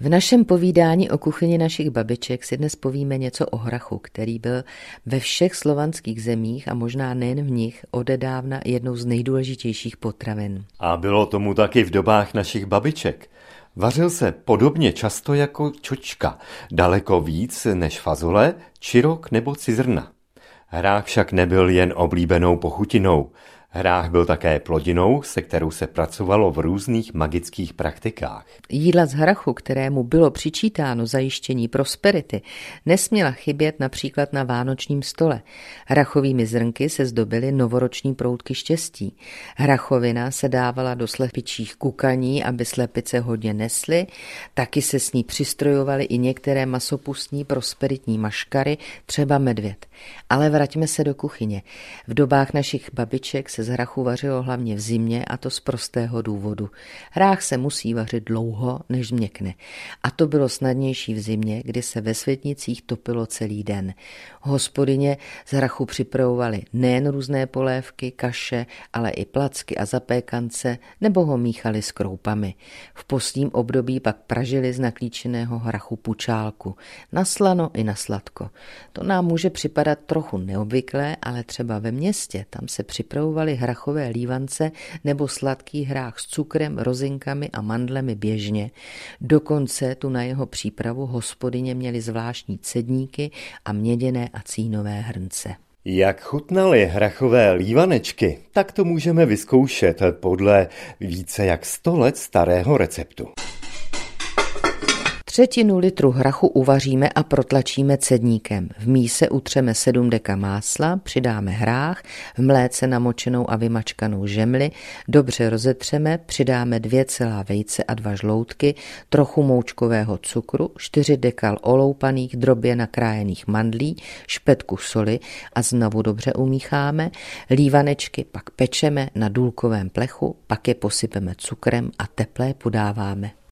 V našem povídání o kuchyni našich babiček si dnes povíme něco o hrachu, který byl ve všech slovanských zemích a možná nejen v nich odedávna jednou z nejdůležitějších potravin. A bylo tomu taky v dobách našich babiček. Vařil se podobně často jako čočka, daleko víc než fazole, čirok nebo cizrna. Hrách však nebyl jen oblíbenou pochutinou. Hrách byl také plodinou, se kterou se pracovalo v různých magických praktikách. Jídla z hrachu, kterému bylo přičítáno zajištění prosperity, nesměla chybět například na vánočním stole. Hrachovými zrnky se zdobily novoroční proutky štěstí. Hrachovina se dávala do slepičích kukaní, aby slepice hodně nesly, taky se s ní přistrojovaly i některé masopustní prosperitní maškary, třeba medvěd. Ale vraťme se do kuchyně. V dobách našich babiček se z hrachu vařilo hlavně v zimě a to z prostého důvodu. Hrách se musí vařit dlouho, než změkne. A to bylo snadnější v zimě, kdy se ve světnicích topilo celý den. Hospodyně z hrachu připravovali nejen různé polévky, kaše, ale i placky a zapékance, nebo ho míchali s kroupami. V postním období pak pražili z naklíčeného hrachu pučálku, na slano i na sladko. To nám může připadat trochu neobvyklé, ale třeba ve městě, tam se připravovali kupovali hrachové lívance nebo sladký hrách s cukrem, rozinkami a mandlemi běžně. Dokonce tu na jeho přípravu hospodyně měli zvláštní cedníky a měděné a cínové hrnce. Jak chutnaly hrachové lívanečky, tak to můžeme vyzkoušet podle více jak 100 let starého receptu. Třetinu litru hrachu uvaříme a protlačíme cedníkem. V míse utřeme 7 deka másla, přidáme hrách, v mléce namočenou a vymačkanou žemli, dobře rozetřeme, přidáme dvě celá vejce a dva žloutky, trochu moučkového cukru, 4 dekal oloupaných drobě nakrájených mandlí, špetku soli a znovu dobře umícháme. Lívanečky pak pečeme na důlkovém plechu, pak je posypeme cukrem a teplé podáváme.